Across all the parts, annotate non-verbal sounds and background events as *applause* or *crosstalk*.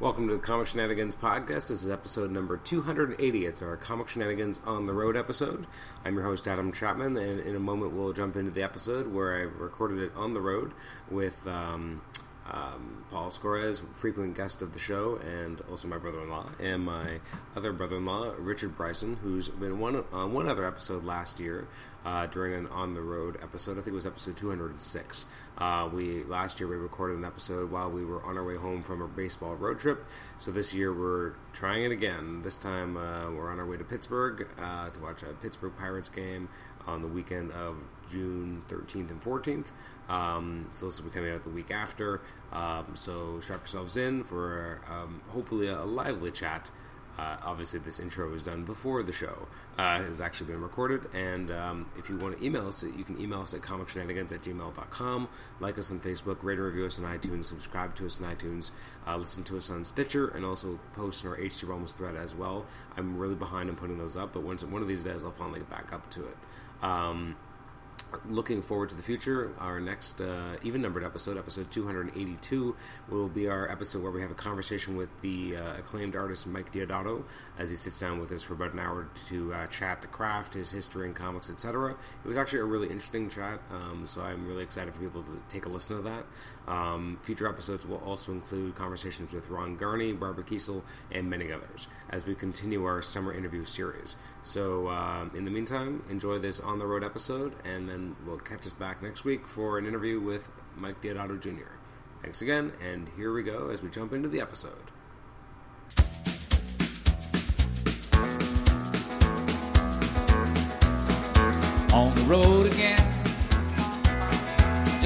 Welcome to the Comic Shenanigans podcast. This is episode number 280. It's our Comic Shenanigans on the Road episode. I'm your host, Adam Chapman, and in a moment we'll jump into the episode where I recorded it on the road with um, um, Paul Scores, frequent guest of the show, and also my brother in law, and my other brother in law, Richard Bryson, who's been one, on one other episode last year uh, during an on the road episode. I think it was episode 206. Uh, we last year we recorded an episode while we were on our way home from a baseball road trip. So this year we're trying it again. This time uh, we're on our way to Pittsburgh uh, to watch a Pittsburgh Pirates game on the weekend of June 13th and 14th. Um, so this will be coming out the week after. Um, so strap yourselves in for um, hopefully a, lively chat. Uh, obviously, this intro was done before the show uh, has actually been recorded. And um, if you want to email us, you can email us at comicshenanigans at gmail.com. Like us on Facebook, rate and review us on iTunes, subscribe to us on iTunes, uh, listen to us on Stitcher, and also post in our HC Realms thread as well. I'm really behind on putting those up, but one of these days I'll finally get back up to it. Um, looking forward to the future. Our next uh, even numbered episode, episode 282, will be our episode where we have a conversation with the uh, acclaimed artist Mike Deodato as he sits down with us for about an hour to uh, chat the craft, his history in comics, etc. It was actually a really interesting chat, um, so I'm really excited for people to take a listen to that. Um, future episodes will also include conversations with Ron Garney, Barbara Kesel, and many others as we continue our summer interview series. So, um, in the meantime, enjoy this on the road episode, and then we'll catch us back next week for an interview with Mike Deodato Jr. Thanks again, and here we go as we jump into the episode. on the road again.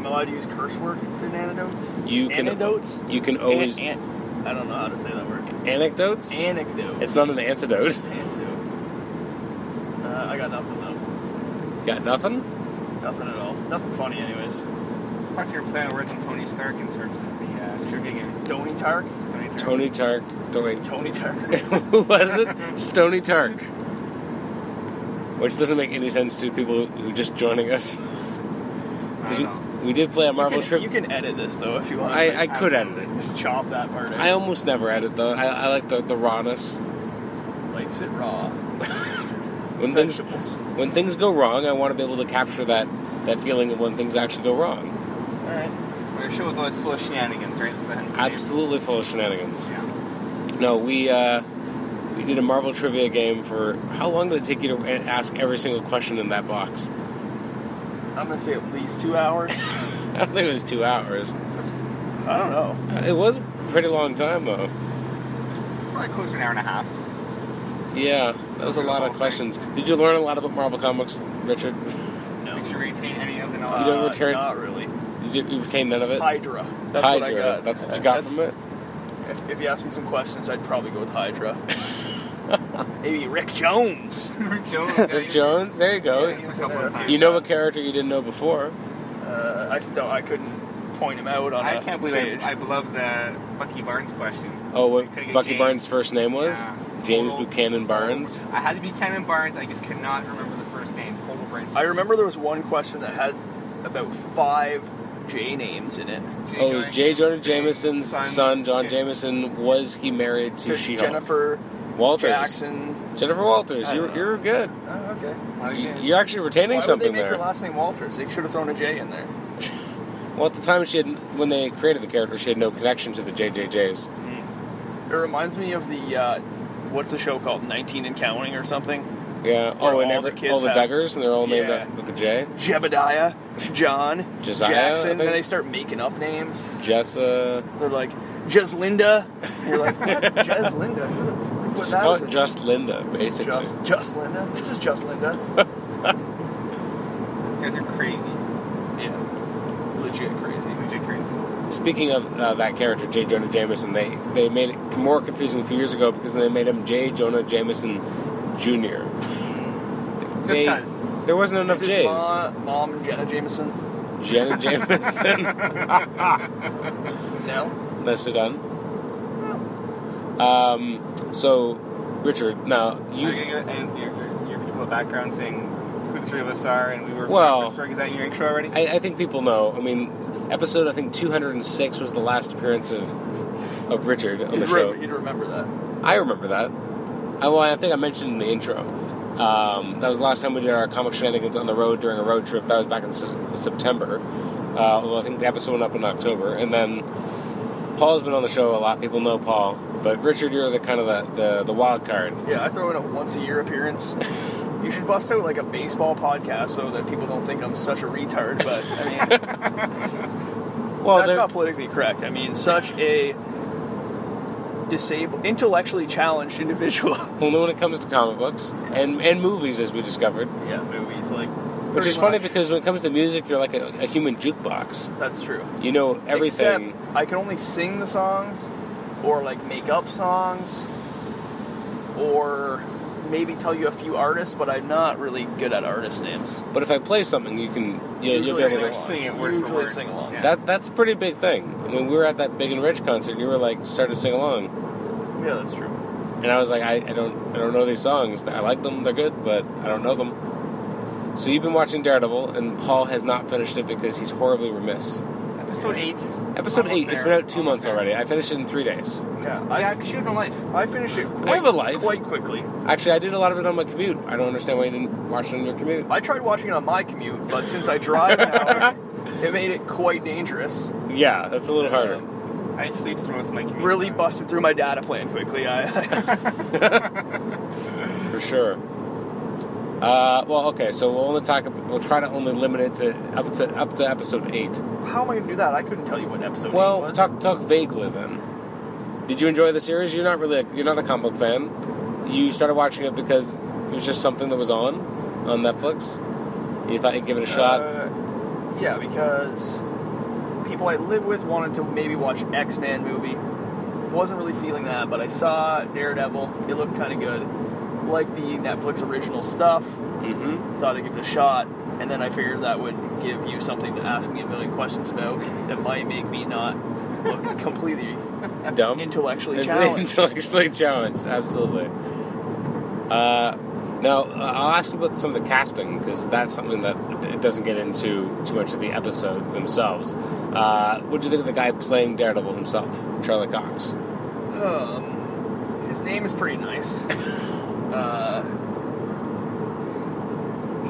I'm allowed to use curse words in anecdotes? You can Anecdotes? you can always An- an- I don't know how to say that word. anecdotes. Anecdotes. It's not an antidote. Antidote. Uh, I got nothing though. Got nothing. Nothing at all. Nothing funny, anyways. Let's talk to your play on words on Tony Stark in terms of the uh, trivia game. Tony Tark? Tony Stark. Tony Tark. Tony. Tony Tark. *laughs* *laughs* Who was it? Stony Tark. Which doesn't make any sense to people who are just joining us. I 'Cause don't know. We did play a you, Marvel can, trip. you can edit this though if you want. I, I could edit it. just chop that part out. I almost never edit though. I, I like the, the rawness. likes it raw. *laughs* When things when things go wrong, I want to be able to capture that that feeling of when things actually go wrong. All right. Well, your show is always full of shenanigans, right? That's the name. Absolutely full of shenanigans. Yeah. No, we uh, we did a Marvel trivia game for how long did it take you to ask every single question in that box? I'm gonna say at least two hours. *laughs* I don't think it was two hours. That's, I don't know. Uh, It was a pretty long time though. Probably close to an hour and a half. Yeah, that was a lot of questions. Did you learn a lot about Marvel comics, Richard? No. Did you retain any of the knowledge? You knowledge? don't Uh, Not really. Did you, you retain none of it? Hydra. That's Hydra. what I got. That's what you got That's- from it. If, if you ask me some questions, I'd probably go with Hydra. *laughs* *laughs* Maybe Rick Jones. *laughs* Rick Jones. yeah, Rick Jones. There you go. Yeah, he was a couple of times. You know a character you didn't know before. Uh, I don't. I couldn't point him out on I a can't believe page. I, I love the Bucky Barnes question. Oh, what Bucky James. Barnes' first name was? Yeah. James Total- Buchanan Barnes. I had to be Cannon Barnes. I just could not remember the first name. Total brain. I remember there was one question that had about five J names in it. Oh, it was J. Jonah Jameson's son, son, John Jen- Jameson. Was he married to Just She-Hulk? Jennifer Walters. Jackson. Jennifer Walters. You're, you're good. Oh, okay. You, you're actually retaining Why would something they make there. her last name Walters? They should have thrown a J in there. *laughs* Well, at the time, she had when they created the character, she had no connection to the JJJs. It reminds me of the uh, what's the show called? 19 and Counting or something. Yeah. Where Oh, and all every, the kids all the have- Duggars, and they're all named Yeah. after, with the J. Jebediah, John, Josiah, Jackson. Then they start making up names. Jessa. They're like Jeslinda. You're like what? *laughs* Jeslinda. Who the fuck would put Just that call as a- just Linda, basically. Just, just Linda. This is just Linda. *laughs* These guys are crazy. Yeah, legit crazy. Legit crazy. speaking of uh, that character, J. Jonah Jameson, they they made it more confusing a few years ago because they made him J. Jonah Jameson Jr. *laughs* They- there wasn't enough Is his J's. ma- mom Jenna Jameson? Jenna Jameson. *laughs* No. Nicely done. Um, so, Richard, now you. Are you gonna- and your, your, your people in the background saying who the three of us are, and we were Well- from Pittsburgh. Is that your intro already? I, I think people know. I mean, episode I think 206 was the last appearance of of Richard on He'd, the show. re- he'd remember that. I remember that. I, well, I think I mentioned in the intro. Um, that was the last time we did our comic shenanigans on the road during a road trip. That was back in Se- September. Uh, although I think the episode went up in October. And then Paul's been on the show a lot. People know Paul. But Richard, you're the kind of the, the, the wild card. Yeah, I throw in a once a year appearance. *laughs* You should bust out like a baseball podcast so that people don't think I'm such a retard. But I mean, *laughs* Well, that's not politically correct. I mean, such a disabled, intellectually challenged individual. *laughs* only when it comes to comic books and, and movies, as we discovered. yeah, movies like. Which is funny because when it comes to music, you're like a, a human jukebox. that's true. You know everything. Except I can only sing the songs, or like make up songs, or maybe tell you a few artists. But I'm not really good at artist names. but if I play something, you can you know, you'll be able to sing along. sing it word for Usually word. sing along. Yeah. That that's a pretty big thing. When we were at that Big and Rich concert, you were like starting to sing along, Yeah, that's true. and I was like, I, I don't I don't know these songs. I like them, they're good, but I don't know them. So you've been watching Daredevil, and Paul has not finished it because he's horribly remiss. Episode eight. Episode Almost eight. It's been out two Almost months there. already. I finished it in three days. Yeah, Yeah, I, because you have no life. I finished it quite, I have a life. quite quickly. Actually, I did a lot of it on my commute. I don't understand why you didn't watch it on your commute. I tried watching it on my commute, but since I drive now, *laughs* it made it quite dangerous. Yeah, that's a little harder. Um, I sleep through most of my commute. really busted through my data plan quickly. I, *laughs* *laughs* For sure. Uh, well, okay, so we'll only talk. We'll try to only limit it to up to up to episode eight. how am I going to do that? I couldn't tell you what episode. Well, it was. talk talk vaguely then. Did you enjoy the series? You're not really a, you're not a comic book fan. You started watching it because it was just something that was on on Netflix. You thought you'd give it a shot. Uh, yeah, because people I live with wanted to maybe watch X Men movie. Wasn't really feeling that, but I saw Daredevil. It looked kind of good. Like the Netflix original stuff. mm-hmm. Thought I'd give it a shot, and then I figured that would give you something to ask me a million questions about that might make me not look *laughs* completely Dumb. intellectually challenged. Intellectually challenged, absolutely. Uh, now, uh, I'll ask you about some of the casting because that's something that it doesn't get into too much of the episodes themselves. Uh, what do you think of the guy playing Daredevil himself, Charlie Cox? Um, his name is pretty nice. *laughs* uh,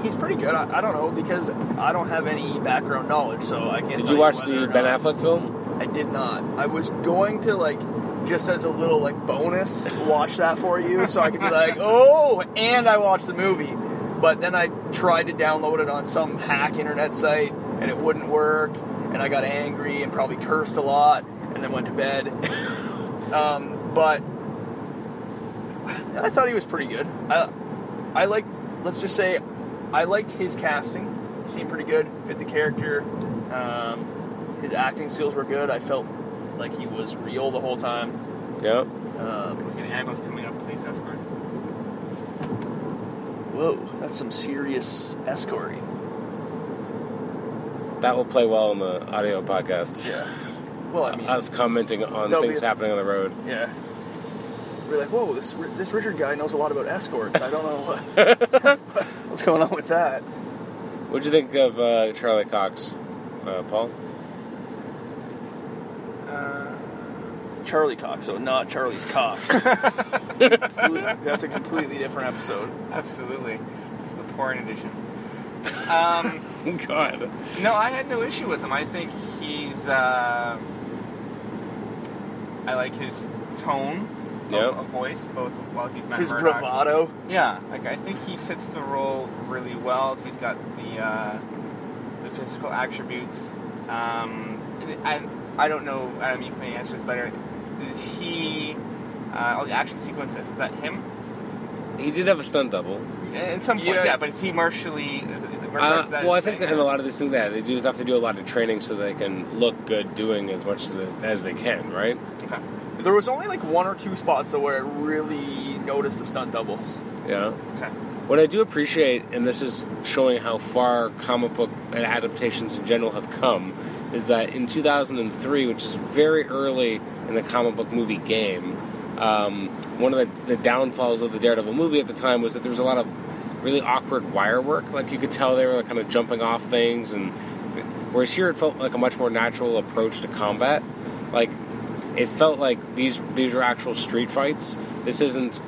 he's pretty good. I, I don't know because I don't have any background knowledge, so I can't. Did you watch whether the Ben Affleck film? I did not. I was going to like just as a little like bonus watch that for you, so I could be like, *laughs* oh, and I watched the movie. But then I tried to download it on some hack internet site, and it wouldn't work. And I got angry and probably cursed a lot, and then went to bed. *laughs* um, but I thought he was pretty good. I, I liked. Let's just say, I liked his casting. Seemed pretty good. Fit the character. Um, his acting skills were good. I felt like he was real the whole time. Yep. Um, An ambulance coming up, police escort. whoa, that's some serious escorting. That will play well in the audio podcast. Yeah. Well, I mean, Us commenting on things be- happening on the road. yeah. We're like, whoa, this this Richard guy knows a lot about escorts. I don't know what, *laughs* what's going on with that. What'd you think of uh, Charlie Cox, uh, Paul? Uh, Charlie Cox, so not Charlie's cock. *laughs* *laughs* That's a completely different episode. absolutely. It's the porn edition. Um, God. no, I had no issue with him. I think he's. Uh, I like his tone Yep. of, of voice, both while he's Matt His Murdock. bravado. Yeah, like I think he fits the role really well. He's got the uh, the physical attributes. Um, I I don't know. Adam, you can answer this better. Is he uh, all the action sequences? Is that him? He did have a stunt double. In some point, Yeah. yeah. But is he martially? Uh, well, I think thing, that in a lot of these things, yeah, they do have to do a lot of training so they can look good doing as much as, as they can, right? Okay. There was only like one or two spots though where I really noticed the stunt doubles. Yeah. Okay. What I do appreciate, and this is showing how far comic book adaptations in general have come, is that in 2003, which is very early in the comic book movie game, um, one of the, the downfalls of the Daredevil movie at the time was that there was a lot of really awkward wire work. Like you could tell they were like, kind of jumping off things, and whereas here it felt like a much more natural approach to combat. Like it felt like these these were actual street fights. This isn't.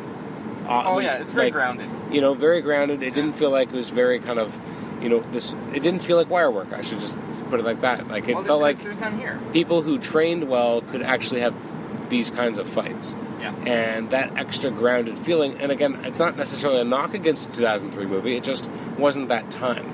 uh, Oh yeah, it's very like, grounded. you know, very grounded. It didn't feel like it was very kind of, you know, this. It didn't feel like wire work. I should just put it like that. Like it well, felt like because there's none here. people who trained well could actually have these kinds of fights. Yeah. And that extra grounded feeling, and again, it's not necessarily a knock against the 2003 movie. It just wasn't that time.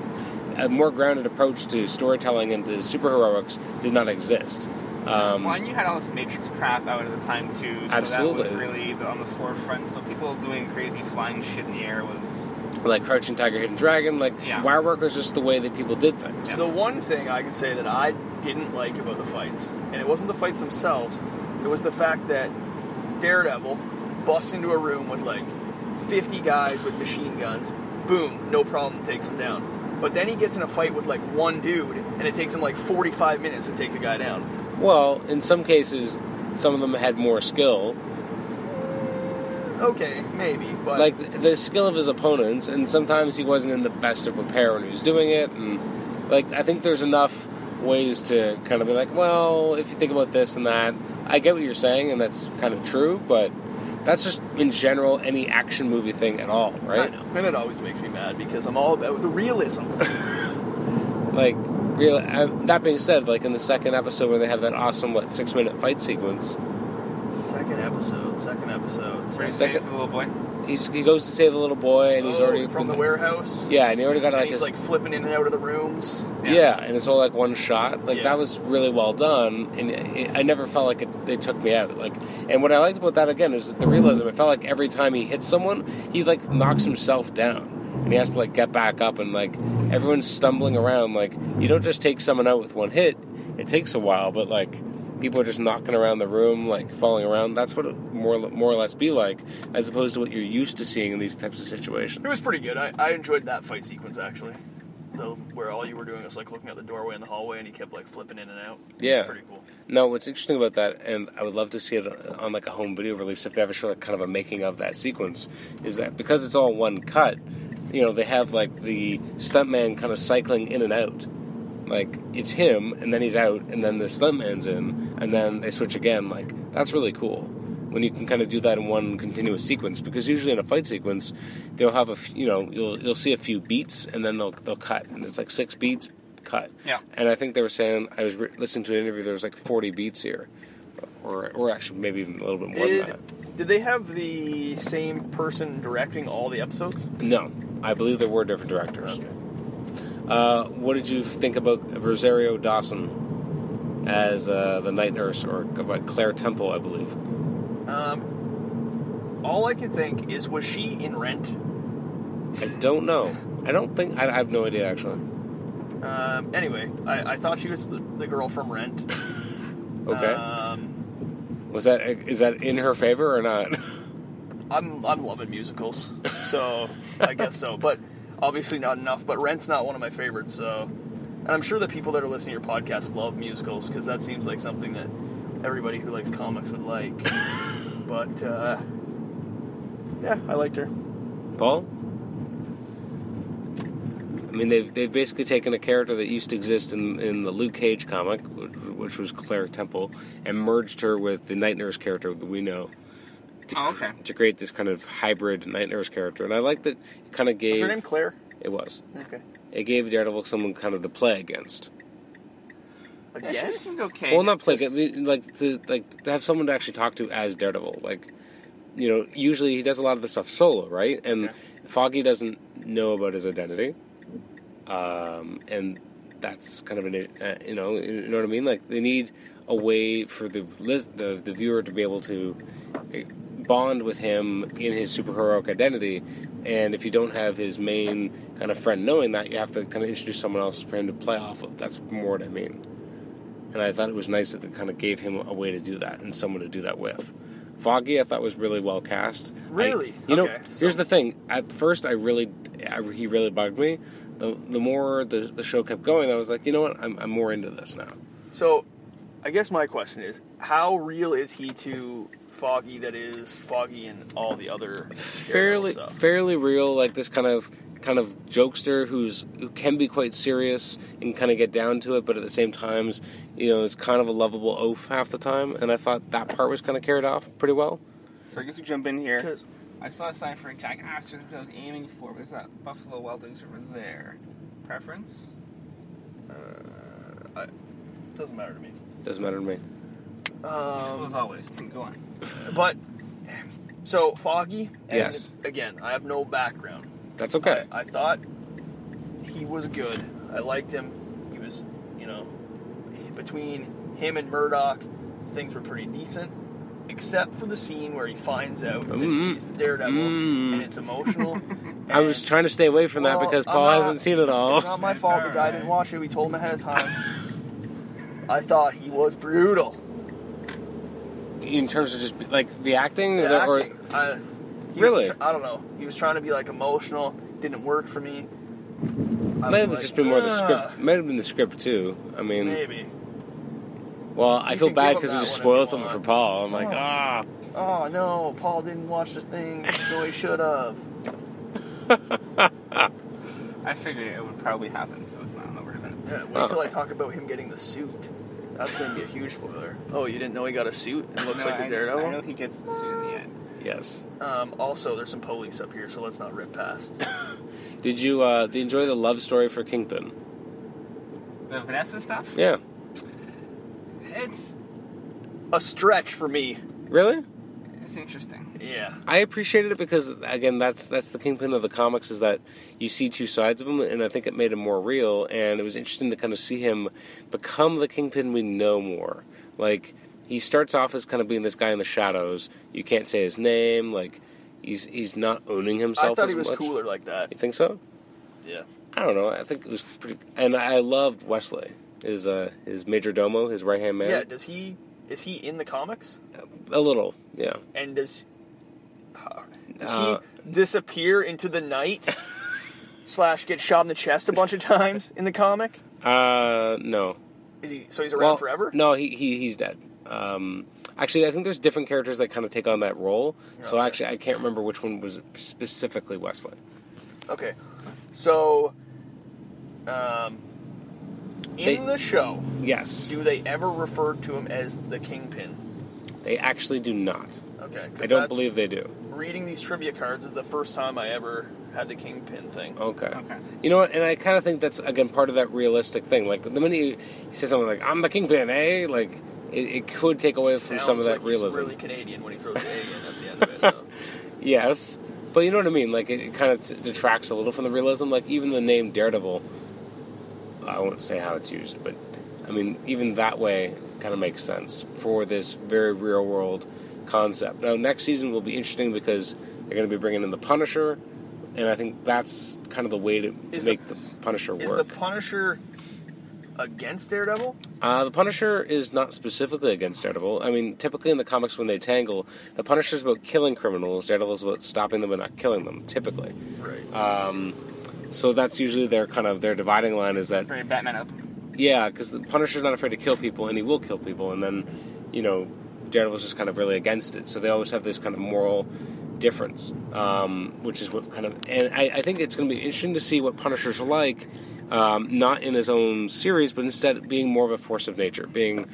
A more grounded approach to storytelling and to superheroics did not exist. Um, well, and you had all this Matrix crap out at the time too, so Absolutely. that was really on the forefront. So people doing crazy flying shit in the air was like Crouching Tiger, Hidden Dragon, like Yeah. wire work was just the way that people did things. Yeah. The one thing I can say that I didn't like about the fights, and it wasn't the fights themselves, it was the fact that Daredevil busts into a room with like 50 guys with machine guns, boom, no problem, takes him down. But then he gets in a fight with like one dude, and it takes him like 45 minutes to take the guy down. Well, in some cases, some of them had more skill, mm, Okay, maybe, but like the, the skill of his opponents, and sometimes he wasn't in the best of repair when he was doing it. And like, I think there's enough ways to kind of be like, well, if you think about this and that, I get what you're saying, and that's kind of true, but that's just in general any action movie thing at all, right? I know, and it always makes me mad because I'm all about the realism. *laughs* Like, real. That being said, like in the second episode where they have that awesome what six minute fight sequence, second episode, second episode. Second, he saves the little boy. he's, he goes to save the little boy, and he's Oh, already from the been- warehouse. Yeah, and he already got and like he's his like flipping in and out of the rooms. Yeah. and it's all like one shot. Like Yeah. that was really well done, and it, I never felt like it, they took me out. Like, and what I liked about that again is the realism. It felt like every time he hits someone, he like knocks himself down, and he has to like get back up, and like everyone's stumbling around. Like you don't just take someone out with one hit. It takes a while, but like people are just knocking around the room, like falling around. That's what it more more or less be like, as opposed to what you're used to seeing in these types of situations. It was pretty good. I, I enjoyed that fight sequence actually. Where all you were doing was like looking at the doorway in the hallway and he kept like flipping in and out. It was Yeah. pretty cool. No, what's interesting about that, and I would love to see it on like a home video release if they ever show like kind of a making of that sequence, is that because it's all one cut, you know, they have like the stuntman kind of cycling in and out. Like it's him, and then he's out, and then the stuntman's in, and then they switch again. Like that's really cool when you can kind of do that in one continuous sequence. Because usually in a fight sequence, they'll have a f- you know you'll you'll see a few beats, and then they'll they'll cut, and it's like six beats cut. Yeah. And I think they were saying I was re- listening to an interview. There was like 40 beats here, or or actually maybe even a little bit more than that. did they have the same person directing all the episodes? No, I believe there were different directors. Okay. Uh, what did you think about Rosario Dawson as uh, the night nurse, or about Claire Temple, I believe? Um, all I can think is, was she in Rent? I don't know. I don't think I, I have no idea actually. Um, anyway, I, I thought she was the, the girl from Rent. *laughs* Okay, Um, was that is that in her favor or not? *laughs* I'm I'm loving musicals, so I guess so. But obviously not enough. But Rent's not one of my favorites. So, and I'm sure the people that are listening to your podcast love musicals because that seems like something that everybody who likes comics would like. *laughs* but uh, yeah, I liked her. Paul? I mean, they've they've basically taken a character that used to exist in, in the Luke Cage comic, which, which was Claire Temple, and merged her with the Night Nurse character that we know to, Oh, okay. to create this kind of hybrid Night Nurse character. And I like that it kind of Was gave her name Claire? it was Okay. it gave Daredevil someone kind of to play against. I Yeah, she seemed okay. Well, not play Just- like to like to have someone to actually talk to as Daredevil. Like, you know, usually he does a lot of the stuff solo, right? And Okay. Foggy doesn't know about his identity, um, and that's kind of an uh, you know you know what I mean. Like they need a way for the lis- the the viewer to be able to bond with him in his superheroic identity. And if you don't have his main kind of friend knowing that, you have to kind of introduce someone else for him to play off of. That's more what I mean. And I thought it was nice that they kind of gave him a way to do that and someone to do that with. Foggy, I thought was really well cast. I- Really? you know, Okay, here's the thing. At first, I really, I, he really bugged me. The, the more the, the show kept going, I was like, you know what? I'm, I'm more into this now. So, I guess my question is, how real is he to Foggy that is Foggy and all the other fairly stuff? fairly real like this kind of kind of jokester who's who can be quite serious and kind of get down to it but at the same times you know is kind of a lovable oaf half the time and i thought that part was kind of carried off pretty well So I guess we jump in here. 'Cause- I saw a sign for a Jack Astor that I was aiming for, but it's that Buffalo Wild Wings over there. Preference? I, doesn't matter to me. doesn't matter to me Um, as always. Can go on. But so Foggy. And Yes. Again, I have no background. that's okay I, I thought he was good. I liked him. He was, you know, between him and Murdock, things were pretty decent. Except for the scene where he finds out that Mm. he's the Daredevil, Mm. and it's emotional. *laughs* i was trying to stay away from that because paul not- hasn't seen it all It's not my fault. The guy didn't watch it. We told him ahead of time. *laughs* I thought he was brutal. In terms of just like the acting, The or acting, I, he Really? Was, tr- I don't know. He was trying to be like emotional. Didn't work for me. I might have like, just been more the script might have been the script too i mean Maybe. well i You feel bad because we just one if you spoiled something for paul i'm like Oh. ah Oh no, Paul didn't watch the thing. No, he should have. *laughs* I figured it would probably happen, so it's not on the word of it. Yeah, wait Oh. till I talk about him getting the suit. That's going to be a huge spoiler. Oh, you didn't know he got a suit? and looks No, like the I, Daredevil. I know he gets the suit in the end. yes Um, also, there's some police up here, so let's not rip past. *laughs* Did you uh, did you enjoy the love story for Kingpin? The Vanessa stuff? Yeah. It's a stretch for me. Really? It's interesting. Yeah. I appreciated it because again, that's that's the Kingpin of the comics is that you see two sides of him, and I think it made him more real. And it was interesting to kind of see him become the Kingpin we know more. Like he starts off as kind of being this guy in the shadows. You can't say his name. Like he's he's not owning himself. I thought as he was much. cooler like that. You think so? Yeah. I don't know. I think it was pretty. And I loved Wesley. His uh, his major domo, his right hand man. Yeah, does he is he in the comics? A little, yeah. And does uh, does Uh, he disappear into the night? *laughs* slash get shot in the chest a bunch of times in the comic? Uh, no. Is he so he's around Well, forever? No, he, he he's dead. Um, actually, I think there's different characters that kind of take on that role. So actually, I can't remember which one was specifically Wesley. Okay. So um in They- the show, Yes, do they ever refer to him as the Kingpin? they actually do not. Okay, I don't believe they do. reading these trivia cards is the first time I ever had the Kingpin thing. Okay. Okay. You know what? And I kind of think that's again part of that realistic thing. Like the minute you, you say something like "I'm the kingpin," eh? Like it, it could take away from Sounds some of that like he's realism. really Canadian when he throws the A in at the end of it. So. *laughs* Yes, but you know what I mean. Like it, it kind of t- detracts a little from the realism. Like even the name Daredevil, I won't say how it's used, but I mean even that way kind of makes sense for this very real world concept. Now next season will be interesting because they're going to be bringing in the Punisher, and I think that's kind of the way to, to make the- the, Punisher Is the. Punisher against Daredevil? Uh, the Punisher is not specifically against Daredevil. I mean, typically in the comics when they tangle, the Punisher is about killing criminals. Daredevil is about stopping them but not killing them. Typically, Right. um, so that's usually their kind of their dividing line is that Very Batman up. yeah, because the Punisher's not afraid to kill people and he will kill people, and then you know Daredevil's just kind of really against it. So they always have this kind of moral difference, um, which is what kind of and I, I think it's going to be interesting to see what Punisher's like, um, not in his own series, but instead being more of a force of nature. Being,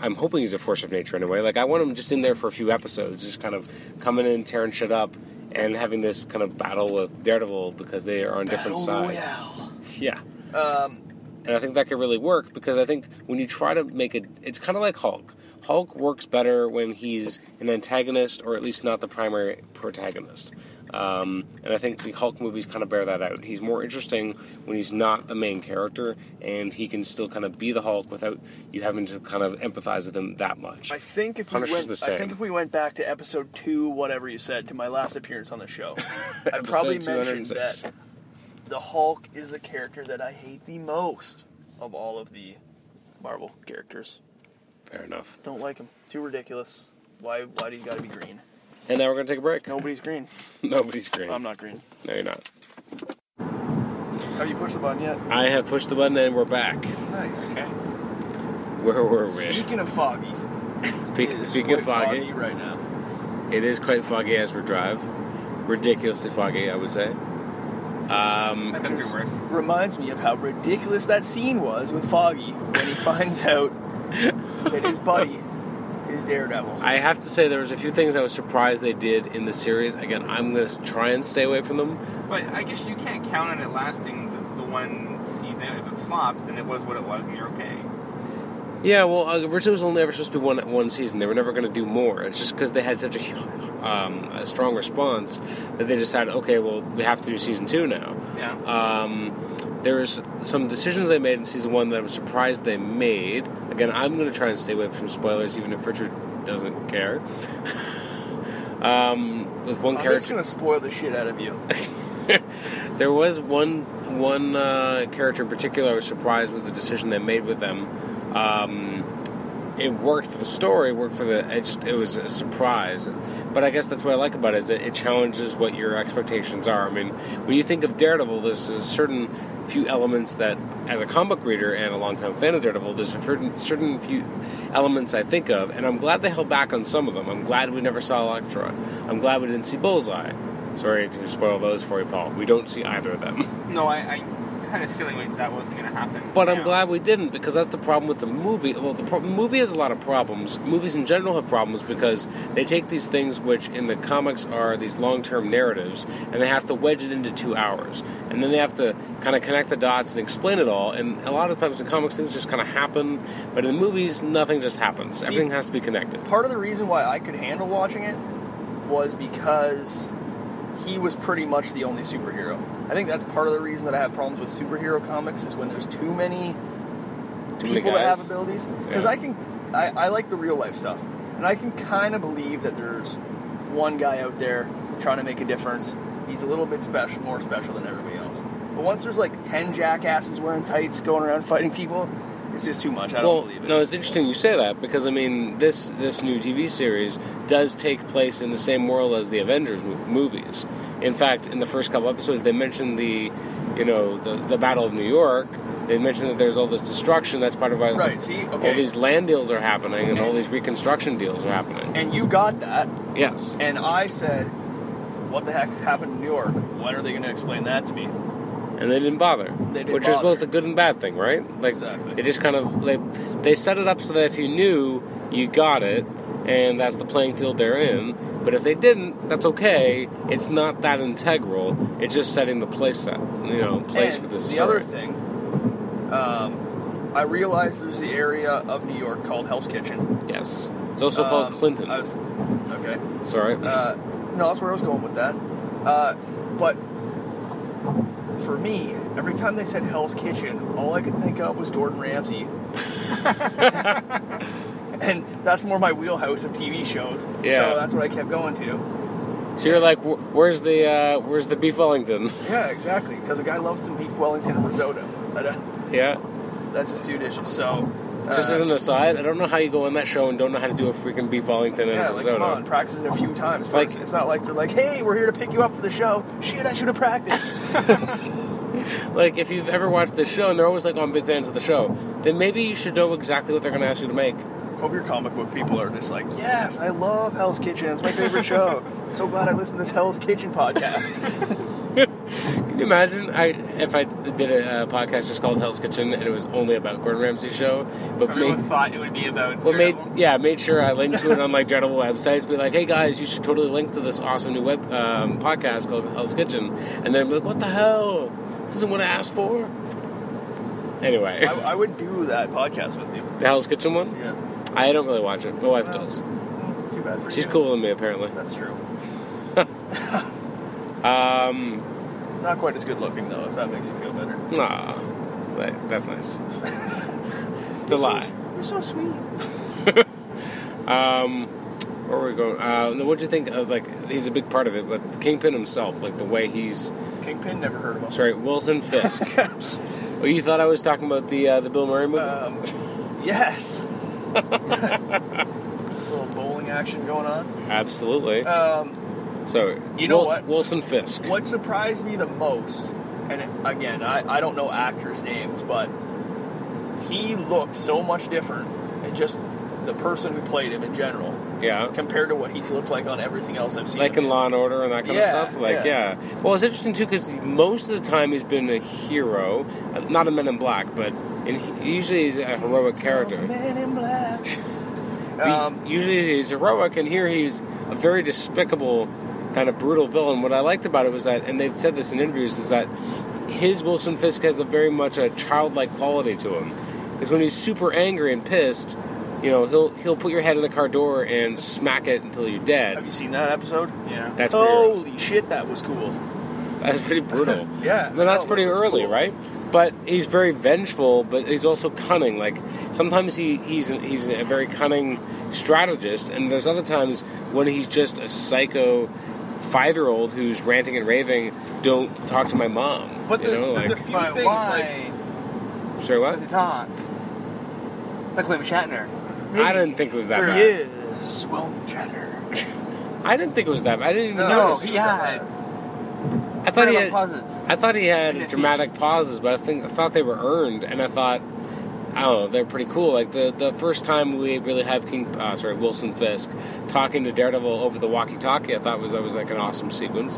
I'm hoping he's a force of nature in a way. Like I want him just in there for a few episodes, just kind of coming in, tearing shit up, and having this kind of battle with Daredevil because they are on different Battle sides. Royale. *laughs* Yeah. Um, And I think that could really work because I think when you try to make it, it's kind of like Hulk. Hulk works better when he's an antagonist or at least not the primary protagonist. Um, and I think the Hulk movies kind of bear that out. He's more interesting when he's not the main character, and he can still kind of be the Hulk without you having to kind of empathize with him that much. I think if we went, the I think if we went back to episode two, whatever you said, to my last appearance on the show, *laughs* I probably mentioned that the Hulk is the character that I hate the most of all of the Marvel characters. Fair enough. Don't like him. Too ridiculous. Why? Why do you got to be green? And now we're going to take a break. Nobody's green. *laughs* Nobody's green. I'm not green. No, you're not. Have you pushed the button yet? I have pushed the button and we're back. Nice. Okay. Where were we? Speaking of foggy, Pe- it is Speaking of quite foggy, right now. it is quite foggy as we drive. Ridiculously foggy, I would say. Um, I've worse. Reminds me of how ridiculous that scene was with Foggy when he finds out *laughs* that his buddy is Daredevil. I have to say there was a few things I was surprised they did in the series. Again, I'm going to try and stay away from them. But I guess you can't count on it lasting the, the one season. If it flopped, then it was what it was, and you're okay. Yeah, well, uh, originally it was only ever supposed to be one one season. They were never going to do more. It's just because they had such a, um, a strong response that they decided, okay, well, we have to do season two now. Yeah. Um, there was some decisions they made in season one that I'm surprised they made. Again, I'm going to try and stay away from spoilers, even if Richard doesn't care. *laughs* um, with one character I'm just gonna spoil the shit out of you. *laughs* there was one one uh, character in particular. I was surprised with the decision they made with them. Um, it worked for the story, worked for the. It just it was a surprise, but I guess that's what I like about it is that it challenges what your expectations are. I mean, when you think of Daredevil, there's a certain few elements that, as a comic book reader and a longtime fan of Daredevil, there's a certain certain few elements I think of, and I'm glad they held back on some of them. I'm glad we never saw Elektra. I'm glad we didn't see Bullseye. Sorry to spoil those for you, Paul. We don't see either of them. No, I, I had a feeling like that wasn't going to happen. But I'm Yeah. glad we didn't because that's the problem with the movie. Well, the pro- movie has a lot of problems. Movies in general have problems because they take these things which in the comics are these long-term narratives and they have to wedge it into two hours, and then they have to kind of connect the dots and explain it all. And a lot of times in comics, things just kind of happen, but in the movies, nothing just happens. Everything has to be connected. Part of the reason why I could handle watching it was because he was pretty much the only superhero. I think that's part of the reason that I have problems with superhero comics is when there's too many Too many people that have abilities. Because Yeah. I can, I, I like the real life stuff, and I can kind of believe that there's one guy out there trying to make a difference. He's a little bit special, more special than everybody else. But once there's like ten jackasses wearing tights going around fighting people, it's just too much. I don't well, believe it. no, it's interesting you say that because I mean this this new TV series does take place in the same world as the Avengers movies. In fact, in the first couple episodes, they mentioned the, you know, the the Battle of New York. They mentioned that there's all this destruction. That's part of why Right, see? Okay. all these land deals are happening and all these reconstruction deals are happening. and you got that, Yes, and I said, "What the heck happened in New York? When are they going to explain that to me?" And they didn't bother, They didn't which is both a good and bad thing, right? Like Exactly. they just kind of they they set it up so that if you knew, you got it, and that's the playing field they're in. But if they didn't, that's okay. It's not that integral. It's just setting the place set, you know, place and for the the story. other thing, um, I realized there's the area of New York called Hell's Kitchen. Yes, it's also called Um, Clinton. I was, okay. Sorry. Uh, no, that's where I was going with that. Uh, but for me, every time they said Hell's Kitchen, all I could think of was Gordon Ramsay. *laughs* and that's more my wheelhouse of TV shows. Yeah. So that's what I kept going to. so you're like, where's the uh, where's the beef Wellington? Yeah, exactly. Because a guy loves some beef Wellington and risotto. That, uh, yeah. That's his two dishes. So. Just uh, as an aside, I don't know how you go on that show and don't know how to do a freaking beef Wellington and Yeah, a like come on, practice it a few times Like- it's not like they're like, "Hey, we're here to pick you up for the show." Shit, I should have practiced. *laughs* Like, if you've ever watched this show and they're always like on big fans of the show, then maybe you should know exactly what they're going to ask you to make. Hope your comic book people are just like, "Yes, I love Hell's Kitchen. It's my favorite show." *laughs* so glad I listened to this Hell's Kitchen podcast. *laughs* Can you imagine I, if I did a uh, podcast just called Hell's Kitchen and it was only about Gordon Ramsay's show, but Everyone made, thought it would be about. well, made yeah, made sure I linked to it on like *laughs* Daredevil websites. Be like, hey guys, you should totally link to this awesome new web um, podcast called Hell's Kitchen, and then be like, what the hell? This isn't what I asked for. Anyway, I, I would do that podcast with you. the Hell's Kitchen one. Yeah. I don't really watch it. My wife does. Too bad for you. She's cooler than me, apparently. That's true. *laughs* *laughs* Um, Not quite as good looking though, if that makes you feel better. nah, that- that's nice. *laughs* it's a You're so- lie. You're so sweet. *laughs* Um, where were we going? Uh, what'd you think of like? He's a big part of it, but Kingpin himself, like the way he's Kingpin, never heard of him. sorry, Wilson Fisk. well, *laughs* you thought I was talking about the uh, the Bill Murray movie? Um, yes. little bowling action going on. Absolutely. Um, so you know Wil- what? Wilson Fisk. what surprised me the most, and again, I, I don't know actors' names, but he looked so much different, and just the person who played him in general, Yeah. compared to what he's looked like on everything else I've seen. Like in Law and Order and that kind Yeah, of stuff. Like, yeah. yeah. Well, it's interesting too because most of the time he's been a hero, not a Men in Black, but in, usually he's a heroic character. Man in Black. *laughs* Um, usually he's heroic, and here he's a very despicable, kind of brutal villain. What I liked about it was that, and they've said this in interviews, is that his Wilson Fisk has a very much a childlike quality to him. Because when he's super angry and pissed, you know, he'll he'll put your head in a car door and smack it until you're dead. have you seen that episode? Yeah. That's pretty, Holy shit, that was cool. that's pretty brutal. *laughs* Yeah, I mean, that's no, pretty it early, cool. right? But he's very vengeful, but he's also cunning. Like sometimes he, he's he's a very cunning strategist, and there's other times when he's just a psycho five year old who's ranting and raving. Don't talk to my mom. But you the, know, there's like a few But things why sorry, does he what? talk? Like William Shatner. like I didn't think it was that there bad. he is, William Shatner. *laughs* I didn't think it was that. bad. I didn't even No, No, notice. he had. I thought he had. pauses. I thought he had In his dramatic pauses, but I think I thought they were earned, and I thought, I don't know, they're pretty cool. Like the the first time we really have King, uh, sorry, Wilson Fisk talking to Daredevil over the walkie-talkie, I thought was that was like an awesome sequence.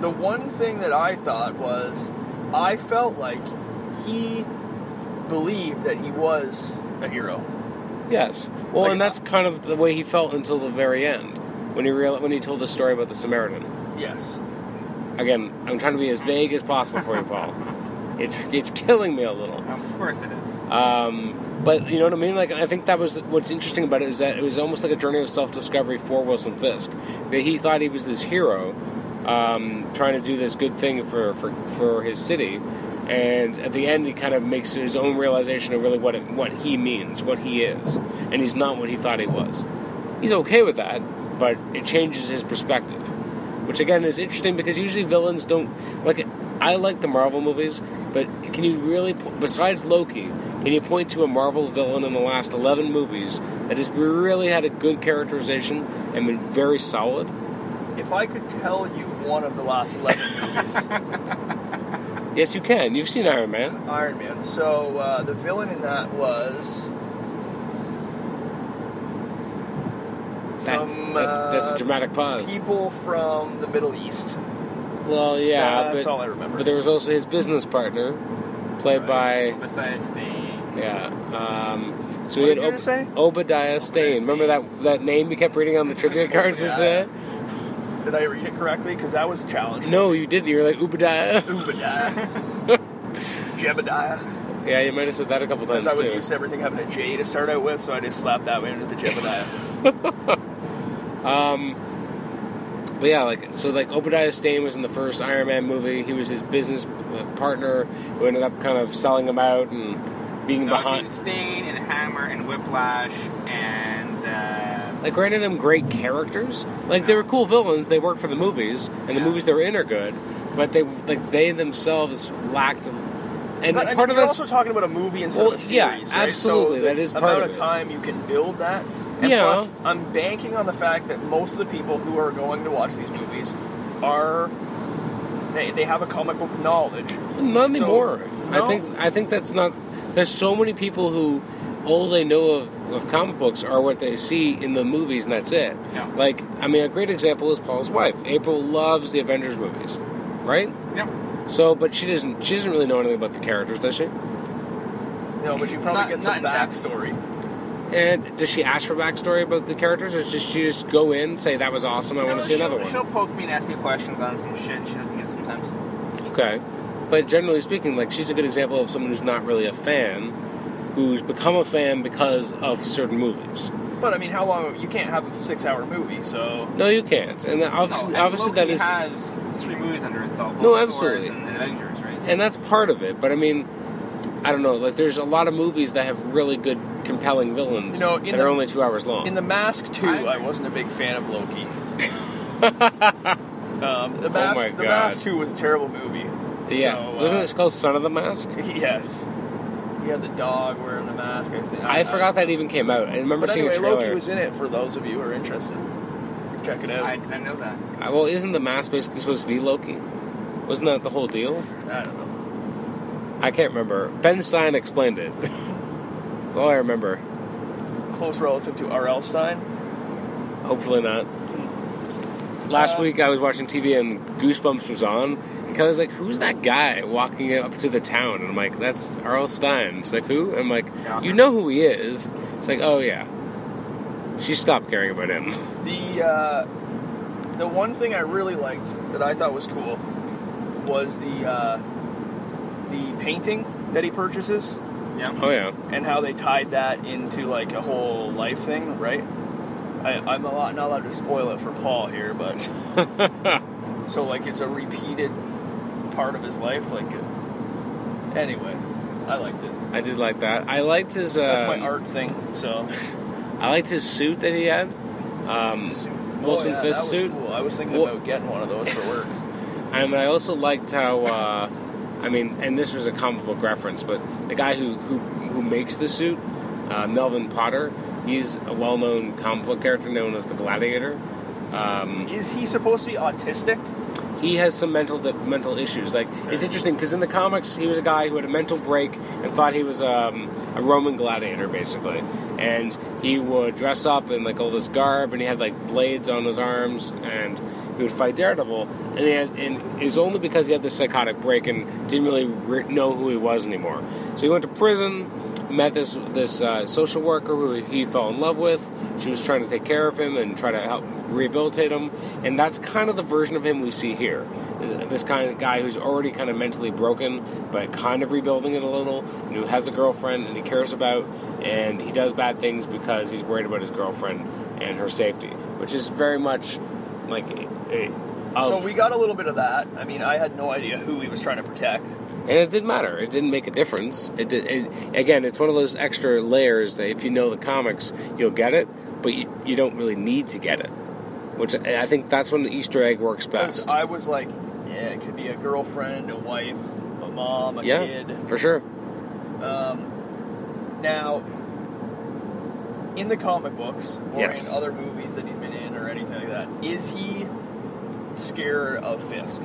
The one thing that I thought was, I felt like he believed that he was a hero. Yes, well, Like- and that's kind of the way he felt until the very end when he real when he told the story about the Samaritan. Yes. Again, I'm trying to be as vague as possible for you, Paul. *laughs* It's it's killing me a little. Of course it is. Um, but you know what I mean? Like, I think that was what's interesting about it is that it was almost like a journey of self-discovery for Wilson Fisk. That he thought he was this hero, um, trying to do this good thing for, for for his city, and at the end, he kind of makes his own realization of really what it, what he means, what he is, and he's not what he thought he was. He's okay with that, but it changes his perspective, which again is interesting because usually villains don't like. I like the Marvel movies, but can you really, besides Loki, can you point to a Marvel villain in the last 11 movies that has really had a good characterization and been very solid? If I could tell you one of the last 11 movies, *laughs* Yes, you can. You've seen Iron Man. Iron Man. So uh, the villain in that was That- some that's, that's a uh, dramatic pause. people from the Middle East. Well, yeah, that's but, all I remember. but there was also his business partner, played by Besides the. yeah. Um, so What we did had you say? Obadiah Stane. Remember that that name we kept reading on the trivia *laughs* cards Yeah. today? Did I read it correctly? Because that was a challenge. No, you didn't. You were like Obadiah. *laughs* Obadiah. *laughs* Jebediah. yeah, you might have said that a couple times Because I was too. used to everything having a J to start out with, so I just slapped that one into the Jebediah. Um, but yeah, like so, like Obadiah Stane was in the first Iron Man movie. He was his business uh, partner who ended up kind of selling him out and being No, behind. Dean Stain and Hammer and Whiplash and. Uh, Like, granted them great characters. Like they were cool villains. They worked for the movies, and the movies they were in are good. But they like they themselves lacked. And But I part mean, of you're that's also talking about a movie instead Well, of a series, yeah, right? absolutely, So the that is part amount of of it. time you can build that. And Yeah. plus, I'm banking on the fact that most of the people who are going to watch these movies are they, they have a comic book knowledge. Not So, anymore. I no? think I think that's not. There's so many people who all they know of, of comic books are what they see in the movies, and that's it. Yeah. Like, I mean, a great example is Paul's wife. April loves the Avengers movies, right? yep. So, but she doesn't. She doesn't really know anything about the characters, does she? No, but she probably Not- get some not in backstory. And does she ask for backstory about the characters, or does she just go in, say that was awesome, I want to see another one? She'll poke me and ask me questions on some shit she doesn't get sometimes. Okay, but generally speaking, like she's a good example of someone who's not really a fan. who's become a fan because of certain movies. But I mean, how long? You can't have a six-hour movie, so No, you can't. And that- No, obviously, and obviously that is has three movies under his belt. No, absolutely. And Avengers, right? and that's part of it. But I mean, I don't know. Like, there's a lot of movies that have really good, compelling villains You know, in that the- are only two hours long. in the Mask too, I- I wasn't a big fan of Loki. *laughs* um, the Mask, my the Mask Two was a terrible movie. yeah, So, wasn't uh, it called Son of the Mask? *laughs* Yes. He had the dog wearing the mask. I think. I forgot that even came out. I remember But seeing anyway, a trailer. Loki was in it. For those of you who are interested, check it out. I, I know that. Uh, well, isn't the mask basically supposed to be Loki? Wasn't that the whole deal? I don't know. I can't remember. Ben Stein explained it. *laughs* That's all I remember. Close relative to R.L. Stine. Hopefully not. Last Uh, week I was watching TV and Goosebumps was on. And I was like, "Who's that guy walking up to the town?" And I'm like, "That's R.L. Stine." She's like, "Who?" I'm like. "You know who he is?" It's like, "Oh yeah." She stopped caring about him. *laughs* The uh, the one thing I really liked that I thought was cool was the uh, the painting that he purchases Yeah. Oh yeah. and how they tied that into like a whole life thing, right? I, I'm a lot, not allowed to spoil it for Paul here, but *laughs* so like it's a repeated part of his life. Like, uh, anyway, I liked it. I did like that. I liked his. Uh, That's my art thing. So *laughs* I liked his suit that he had. Um, Wilson oh, yeah, Fisk that was suit. Cool. I was thinking Wha- about getting one of those for work. *laughs* And I also liked how, uh, I mean, and this was a comic book reference, but the guy who who, who makes the suit, uh, Melvin Potter, he's a well-known comic book character known as the Gladiator. Um, Is he supposed to be autistic? he has some mental mental issues. Like it's interesting because in the comics, he was a guy who had a mental break and thought he was um, a Roman gladiator, basically. And he would dress up in like all this garb, and he had like blades on his arms, and he would fight Daredevil. And, had, and it's only because he had this psychotic break and didn't really re- know who he was anymore. So he went to prison, met this this uh, social worker who he fell in love with. She was trying to take care of him and try to help rehabilitate him, and that's kind of the version of him we see here. This kind of guy who's already kind of mentally broken, but kind of rebuilding it a little, and who has a girlfriend and he cares about, and he does bad things because he's worried about his girlfriend and her safety, which is very much like. A, of- So we got a little bit of that. I mean, I had no idea who he was trying to protect. and it didn't matter. It didn't make a difference. It did. It, again, it's one of those extra layers that if you know the comics, you'll get it, but you, you don't really need to get it. Which I I think that's when the Easter egg works best. I was like, yeah, it could be a girlfriend, a wife, a mom, a yeah, kid. for sure. Um, now, in the comic books or Yes. in other movies that he's been in or anything like that, is he scared of Fisk,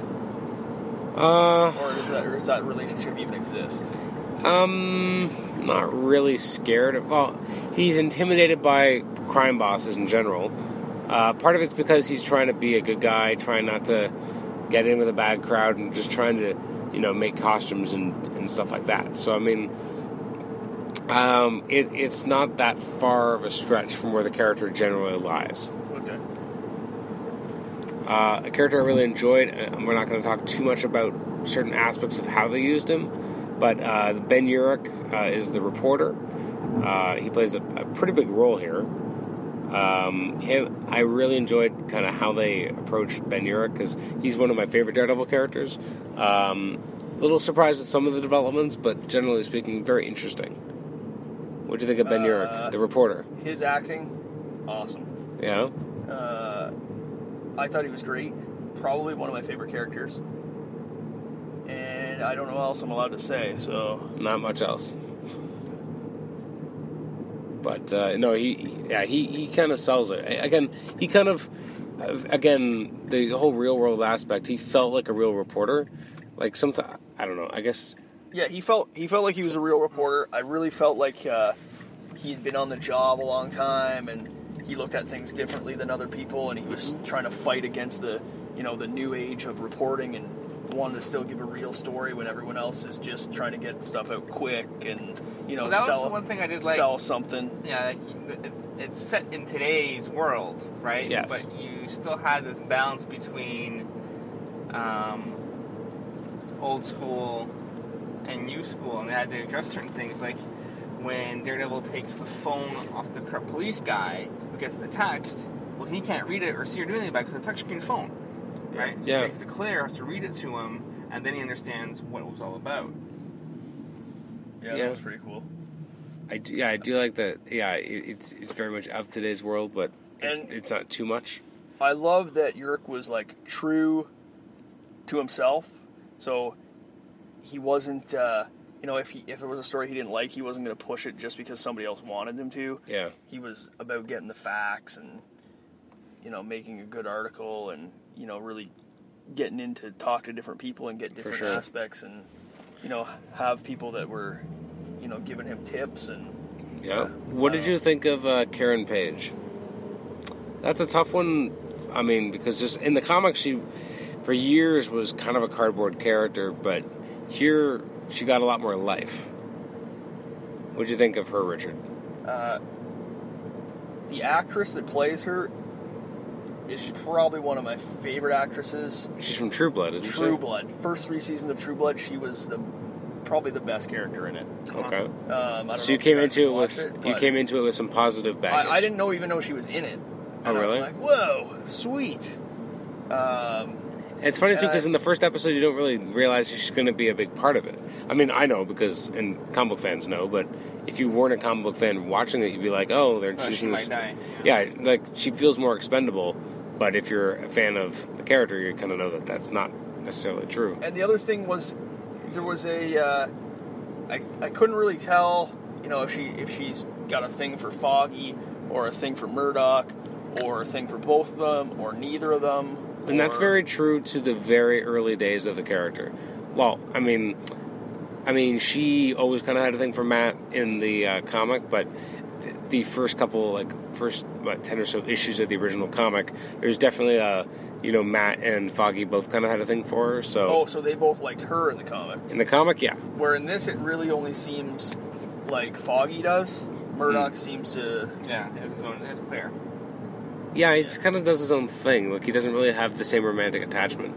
Uh, or does that, or does that relationship even exist? um, not really scared. Of, well, he's intimidated by crime bosses in general. Uh, part of it's because he's trying to be a good guy, trying not to get in with a bad crowd, and just trying to, you know, make costumes and, and stuff like that. So I mean, um, it, it's not that far of a stretch from where the character generally lies. Okay. Uh, a character I really enjoyed, and we're not going to talk too much about certain aspects of how they used him, but uh, Ben Urich uh, is the reporter. Uh, he plays a, a pretty big role here. Um, him, I really enjoyed kind of how they approached Ben Urich because he's one of my favorite Daredevil characters. Um, a little surprised at some of the developments, but generally speaking, very interesting. What do you think of Ben Uh, the reporter? His acting, awesome. Yeah, Uh, I thought he was great. Probably one of my favorite characters. And I don't know what else I'm allowed to say, so not much else. But uh, no, he he- yeah he, he kind of sells it again. He kind of uh, again the whole real world aspect. He felt like a real reporter. Like sometimes I don't know. I guess yeah, he felt he felt like he was a real reporter. I really felt like uh, he'd been on the job a long time, and he looked at things differently than other people, and he was trying to fight against the you know the new age of reporting and wanted to still give a real story when everyone else is just trying to get stuff out quick and you know Well, that was sell the one thing I did like. sell something. Yeah, like, it's it's set in today's world, right? Yes. But you still had this balance between um, old school and new school, and they had to address certain things. Like when Daredevil takes the phone off the corrupt police guy who gets the text. Well, he can't read it or see or do anything about it because it's a touchscreen phone, right? So Yeah. He takes to Claire, has to read it to him, and then he understands what it was all about. Yeah, Yeah. that was pretty cool. I do, yeah, I do like that. Yeah, it, it's it's very much of today's world, but it, And- it's not too much. I love that Urich was like true to himself. So he wasn't, uh, you know, if he if it was a story he didn't like, he wasn't going to push it just because somebody else wanted him to. Yeah, He was about getting the facts and you know making a good article and you know really getting into talk to different people and get different sure. aspects and you know have people that were you know giving him tips and yeah. What did you think of uh, Karen Page? That's a tough one. I mean, because just in the comics, she for years was kind of a cardboard character, but here she got a lot more life. What'd you think of her, Richard? uh, the actress that plays her is probably one of my favorite actresses. She's from True Blood, isn't True she? Blood, first three seasons of True Blood, she was the probably the best character in it. Okay. Um, I don't So you came into it with it, you came into it with some positive baggage. I, I didn't know even know she was in it. Oh, And I was really? like, whoa, sweet. Um, It's funny too And I- because in the first episode you don't really realize she's going to be a big part of it. I mean, I know because and comic book fans know, but if you weren't a comic book fan watching it, you'd be like, "Oh, they're Oh, she this." might die. Yeah, like she feels more expendable. But if you're a fan of the character, you kind of know that that's not necessarily true. and the other thing was, there was a, uh, I, I couldn't really tell, you know, if she if she's got a thing for Foggy or a thing for Murdock or a thing for both of them or neither of them. And that's very true to the very early days of the character. Well, I mean, I mean, she always kind of had a thing for Matt in the uh, comic, but the first couple, like first what, ten or so issues of the original comic, there's definitely a, you know, Matt and Foggy both kind of had a thing for her. So Oh, so they both liked her in the comic. in the comic, yeah, Where in this, it really only seems like Foggy does. Murdock seems to. Yeah, has his own. It's Claire. Yeah, he just kind of does his own thing. Like he doesn't really have the same romantic attachment.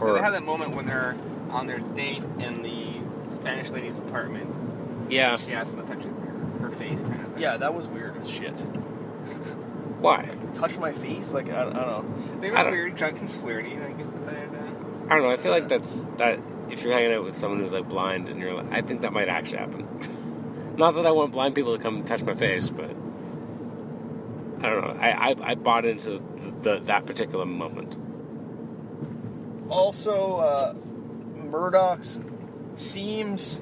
Or they have that moment when they're on their date in the Spanish lady's apartment. yeah, She asks him to touch her, her face, kind of thing. Yeah, that was weird as shit. *laughs* why? Touch my face? Like, I, I don't know. They were don't- weird, drunk, and flirty. I just decided to. I don't know. I feel like that's that. If you're hanging out with someone who's like blind, and you're, like, I think that might actually happen. *laughs* Not that I want blind people to come touch my face, but I don't know. I I, I bought into the, that particular moment. Also, uh, Murdock's seems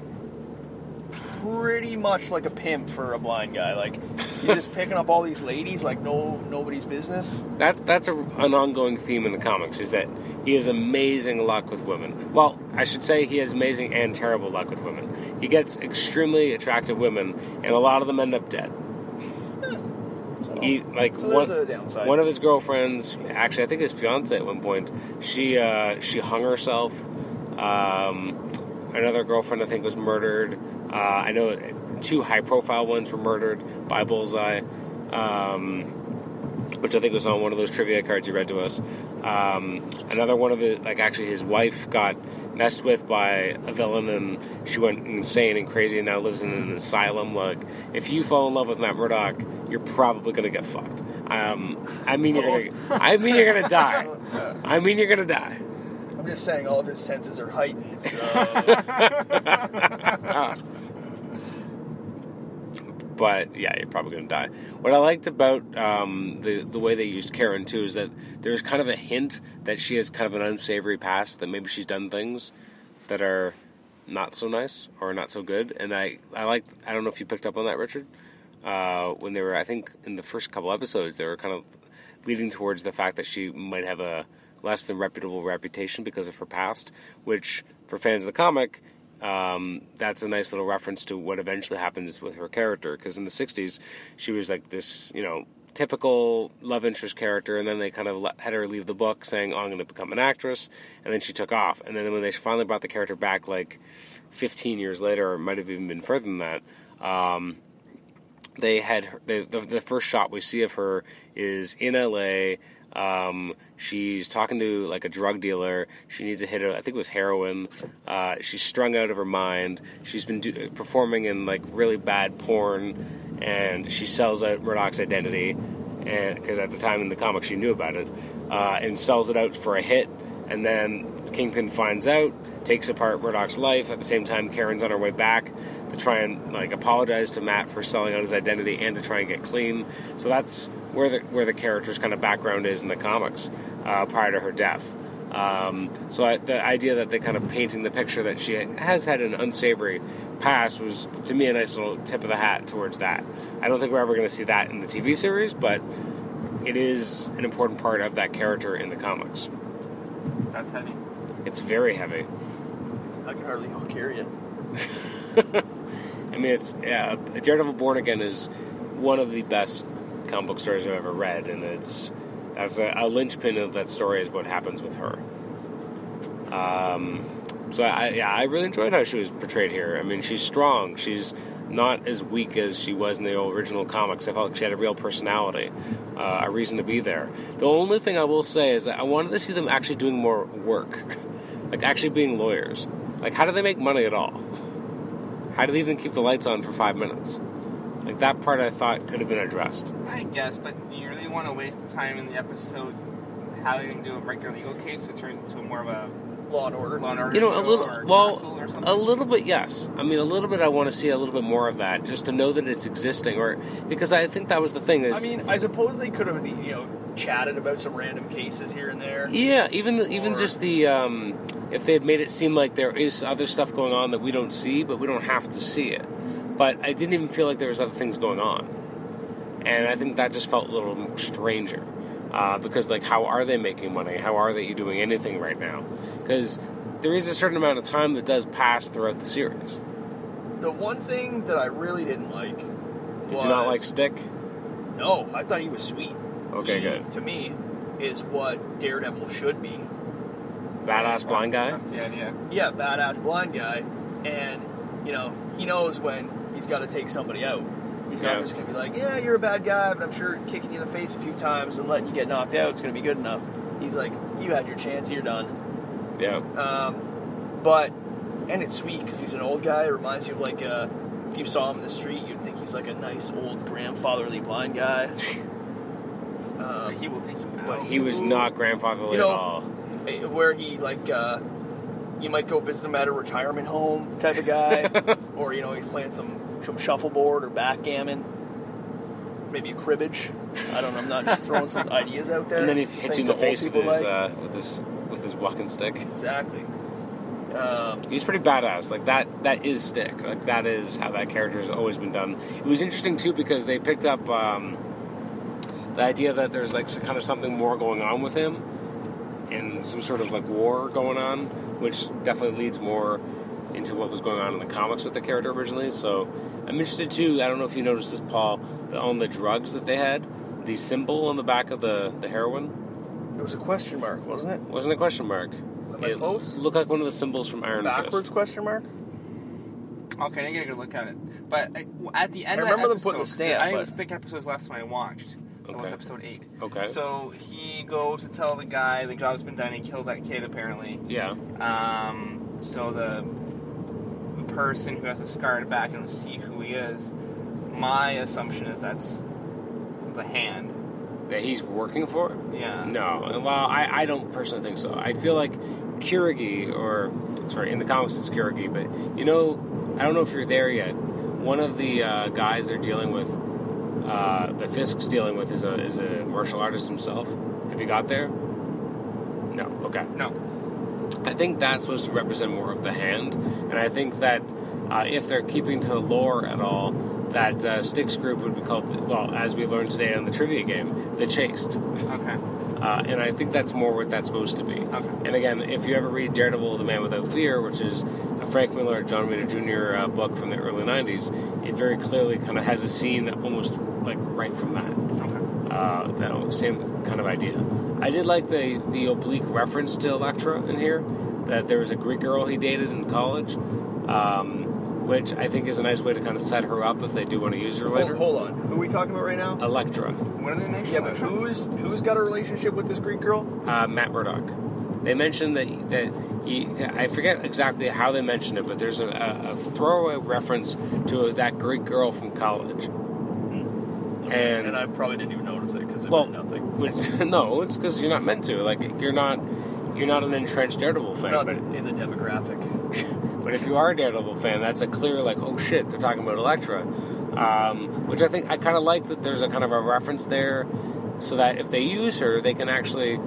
pretty much like a pimp for a blind guy. Like, he's just *laughs* picking up all these ladies like no nobody's business. That that's a, an ongoing theme in the comics is that he has amazing luck with women. Well, I should say he has amazing and terrible luck with women. He gets extremely attractive women, and a lot of them end up dead. He like so one, there's a downside. one of his girlfriends, actually, I think his fiance at one point, she uh, she hung herself. Um, another girlfriend, I think, was murdered. Uh, I know two high profile ones were murdered by Bullseye, um, which I think was on one of those trivia cards you read to us. Um, another one of it, like actually, his wife got messed with by a villain and she went insane and crazy and now lives in an asylum. Like, if you fall in love with Matt Murdock, you're probably gonna get fucked. Um, I mean, you're gonna. I mean, you're gonna die. I mean, you're gonna die. I'm just saying all of his senses are heightened. So *laughs* but yeah, you're probably going to die. What I liked about um, the the way they used Karen too is that there's kind of a hint that she has kind of an unsavory past that maybe she's done things that are not so nice or not so good. And I I like I don't know if you picked up on that, Richard. Uh, when they were, I think, in the first couple episodes, they were kind of leading towards the fact that she might have a less than reputable reputation because of her past, which for fans of the comic um, that's a nice little reference to what eventually happens with her character. Because in the '60s, she was like this, you know, typical love interest character, and then they kind of let, had her leave the book, saying, "Oh, I'm going to become an actress," and then she took off. And then when they finally brought the character back, like 15 years later, or might have even been further than that. Um, they had her, the, the the first shot we see of her is in L.A. Um, she's talking to like a drug dealer. She needs a hit I think it was heroin. Uh, she's strung out of her mind. She's been do- performing in like really bad porn, and she sells out Murdock's identity, and because at the time in the comic she knew about it, uh, and sells it out for a hit, and then Kingpin finds out, takes apart Murdock's life. At the same time, Karen's on her way back to try and like apologize to Matt for selling out his identity and to try and get clean. So that's where the where the character's kind of background is in the comics uh, prior to her death. Um, so I, the idea that they kind of painting the picture that she has had an unsavory past was to me a nice little tip of the hat towards that. I don't think we're ever going to see that in the TV series, but it is an important part of that character in the comics. That's heavy. It's very heavy. I can hardly carry it. *laughs* I mean, it's yeah, Daredevil Born Again is one of the best comic book stories I've ever read, and it's that's a, a linchpin of that story is what happens with her. Um, so I yeah, I really enjoyed how she was portrayed here. I mean, she's strong. She's not as weak as she was in the original comics. I felt like she had a real personality, uh, a reason to be there. The only thing I will say is I wanted to see them actually doing more work, *laughs* like actually being lawyers. Like, how do they make money at all? How do they even keep the lights on for five minutes? Like that part, I thought could have been addressed. I guess, but do you really want to waste the time in the episodes having to do a regular legal case to turn into more of a Law and Order. law and order You know, a little. or Well, or a little bit, yes. I mean, a little bit. I want to see a little bit more of that, just to know that it's existing, or because I think that was the thing. Is I mean, I suppose they could have, you know, chatted about some random cases here and there. Yeah, even even Or- just the um, if they had made it seem like there is other stuff going on that we don't see, but we don't have to see it. But I didn't even feel like there was other things going on, and I think that just felt a little stranger. Uh, because like, how are they making money? How are they doing anything right now? Because there is a certain amount of time that does pass throughout the series. The one thing that I really didn't like. Did you not like Stick? No, I thought he was sweet. Okay, He, good. To me, is what Daredevil should be. Badass blind guy. That's the idea. Yeah, badass blind guy, and you know he knows when he's got to take somebody out. He's Yeah. not just gonna be like, yeah, you're a bad guy, but I'm sure kicking you in the face a few times and letting you get knocked out is gonna be good enough. He's like, you had your chance, you're done. Yeah. Um, but and it's sweet because he's an old guy. It reminds you of like uh, if you saw him in the street, you'd think he's like a nice old grandfatherly blind guy. *laughs* But Um, he will take you out. but He was not grandfatherly You know- at all. eh, where he like uh, you might go visit him at a retirement home type of guy, *laughs* or you know he's playing some some shuffleboard or backgammon, maybe a cribbage. I don't know. I'm not just *laughs* throwing some ideas out there. And then he hits you in the face with his like. uh, with his with his walking stick. exactly. Um, He's pretty badass. Like that. That is stick. Like that is how that character has always been done. It was interesting too because they picked up um, the idea that there's like kind of something more going on with him, and some sort of like war going on, which definitely leads more into what was going on in the comics with the character originally. So I'm interested too. I don't know if you noticed this, Paul, the, on the drugs that they had, the symbol on the back of the the heroin it was a question mark, wasn't it? wasn't a question mark. I it close? looked like one of the symbols from Iron Backwards Fist. question mark. Okay, I get a good look at it. But at the end, I of that remember them episode, putting the stamp, I think but- the stick episode was the last time I watched. It was Okay. episode eight. Okay. So he goes to tell the guy the job's been done. He killed that kid apparently. Yeah. Um, so the the person who has a scar to back and see who he is. My assumption is that's the hand. That he's working for? Yeah. No. Well, I, I don't personally think so. I feel like Kirigi, or sorry, in the comics it's Kirigi, but you know, I don't know if you're there yet. One of the uh, guys they're dealing with, uh, the Fisk's dealing with, is a is a martial artist himself. Have you got there? No. Okay. No. I think that's supposed to represent more of the hand, and I think that uh, if they're keeping to lore at all, that uh, Stick's group would be called, well, as we learned today on the trivia game, the Chaste. Okay. Uh, and I think that's more what that's supposed to be. Okay. And again, if you ever read Daredevil, The Man Without Fear, which is a Frank Miller, John Romita Jr. Uh, book from the early 90s, it very clearly kind of has a scene that almost like right from that. Okay. Uh, no, same kind of idea. I did like the, the oblique reference to Elektra in here, that there was a Greek girl he dated in college. Um, which I think is a nice way to kind of set her up if they do want to use her later. hold on. Who are we talking about right now? Elektra, What are they mentioning? yeah, but who's who's got a relationship with this Greek girl? uh, Matt Murdock. They mentioned that that he. I forget exactly how they mentioned it, but there's a, a, a throwaway reference to that Greek girl from college. And, and I probably didn't even notice it because it well, meant nothing. which, *laughs* no, it's because you're not meant to. Like you're not, you're not an entrenched Daredevil fan. Not but in the demographic. *laughs* But if you are a Daredevil fan, that's a clear like, oh shit, they're talking about Elektra, um, which I think I kind of like that. There's a kind of a reference there, so that if they use her, they can actually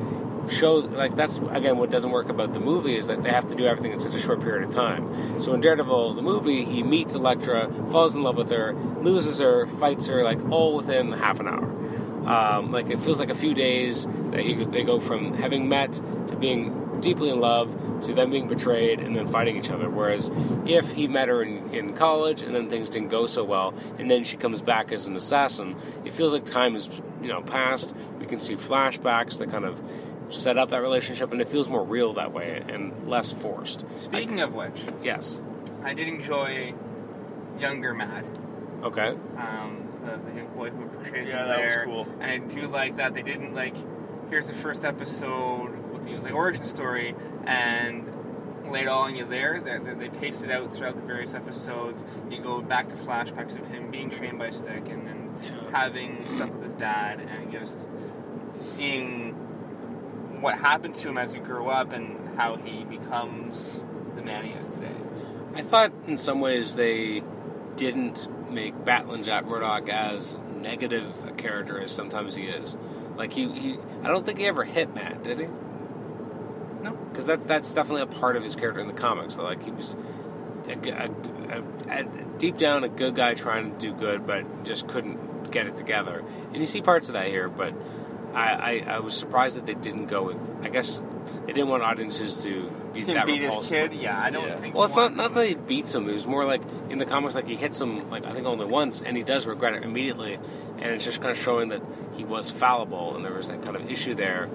show like that's again what doesn't work about the movie is that they have to do everything in such a short period of time. So in Daredevil, the movie, he meets Elektra, falls in love with her, loses her, fights her like all within half an hour. Um, like it feels like a few days that he, they go from having met to being deeply in love to them being betrayed and then fighting each other. Whereas if he met her in, in college and then things didn't go so well, and then she comes back as an assassin, it feels like time has you know passed. We can see flashbacks that kind of set up that relationship, and it feels more real that way and less forced. Speaking of which, Yes. I did enjoy younger Matt, Okay. um, the, the boy who portrays Yeah, him that was cool. And I do like that they didn't like. Here's the first episode with the, the origin story, and lay it all on you there. They, they, they pace it out throughout the various episodes. You go back to flashbacks of him being trained by Stick, and then Yeah. having stuff with his dad, and just seeing what happened to him as he grew up and how he becomes the man he is today. I thought in some ways they didn't make Battlin' Jack Murdock as negative a character as sometimes he is. Like he, he I don't think he ever hit Matt, did he? No. Because that that's definitely a part of his character in the comics. Like he was a, g- a- a- a- deep down a good guy trying to do good, but just couldn't get it together. And you see parts of that here, but I, I, I was surprised that they didn't go with. I guess they didn't want audiences to be See him that beat his kid? Yeah, I don't Yeah. think. Well, it's not not that he beats him. It was more like in the comics, like he hits him, like I think only once, and he does regret it immediately, and it's just kind of showing that he was fallible, and there was that kind of issue there,